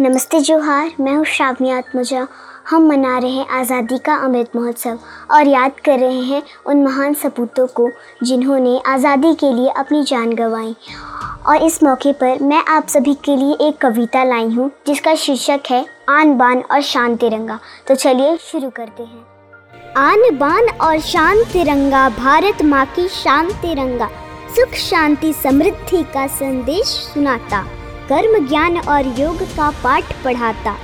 नमस्ते जोहार, मैं हूँ श्रावणी आत्मजा। हम मना रहे हैं आज़ादी का अमृत महोत्सव और याद कर रहे हैं उन महान सपूतों को जिन्होंने आज़ादी के लिए अपनी जान गंवाई। और इस मौके पर मैं आप सभी के लिए एक कविता लाई हूँ, जिसका शीर्षक है, आन बान और शान तिरंगा। तो चलिए शुरू करते हैं। आन बान और शान तिरंगा, भारत माँ की शान तिरंगा, सुख, शांति, समृद्धि का संदेश सुनाता। कर्म, ज्ञान और योग का पाठ पढ़ाता।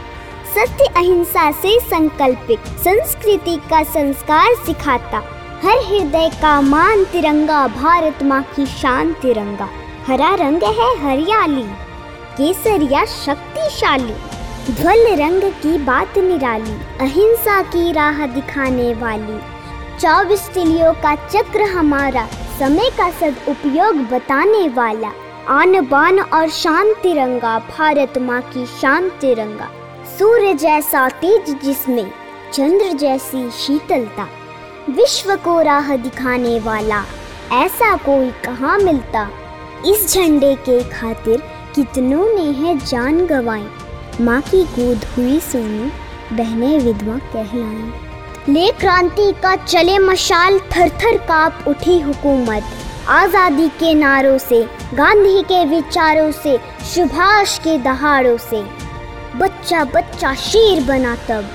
सत्य अहिंसा से संकल्पित, संस्कृति का संस्कार सिखाता। हर हृदय का मान तिरंगा, भारत माँ की शान तिरंगा। हरा रंग है हरियाली, केसरिया शक्तिशाली। ध्वल रंग की बात निराली, अहिंसा की राह दिखाने वाली। चौबीस तिलियों का चक्र हमारा, समय का सदुपयोग बताने वाला। आन बान और शान तिरंगा, भारत माँ की शान तिरंगा। सूर्य जैसा तेज जिसमें, चंद्र जैसी शीतलता। विश्व को राह दिखाने वाला, ऐसा कोई कहाँ मिलता? इस झंडे के खातिर कितनों ने है जान गवाई। माँ की गोद हुई सोनी, बहने विधवा कहलाई। ले क्रांति का चले मशाल थर थर काप उठी हुकूमत। आज़ादी के नारों से, गांधी के विचारों से, सुभाष के दहाड़ों से। बच्चा बच्चा शेर बना तब।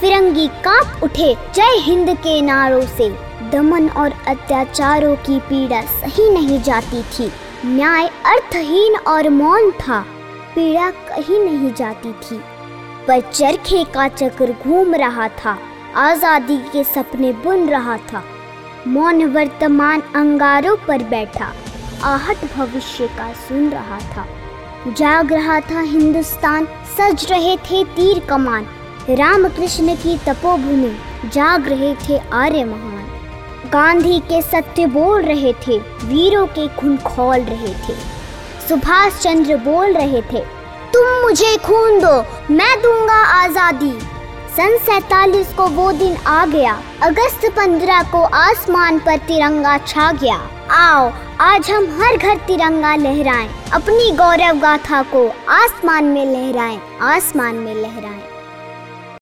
फिरंगी काँप उठे जय हिंद के नारों से। दमन और अत्याचारों की पीड़ा सही नहीं जाती थी। न्याय अर्थहीन और मौन था। पीड़ा कहीं नहीं जाती थी। पर चरखे का चक्र घूम रहा था। आज़ादी के सपने बुन रहा था। मौन वर्तमान अंगारों पर बैठा, आहट भविष्य का सुन रहा था। जाग रहा था हिंदुस्तान, सज रहे थे तीर कमान। रामकृष्ण की तपोभूमि, जाग रहे थे आर्य महान। गांधी के सत्य बोल रहे थे, वीरों के खून खोल रहे थे। सुभाष चंद्र बोल रहे थे, तुम मुझे खून दो, मैं दूँगा आज़ादी। सन सैतालीस को वो दिन आ गया। अगस्त पंद्रह को आसमान पर तिरंगा छा गया। आओ, आज हम हर घर तिरंगा लहराएँ, अपनी गौरव गाथा को आसमान में लहराएँ, आसमान में लहराएँ।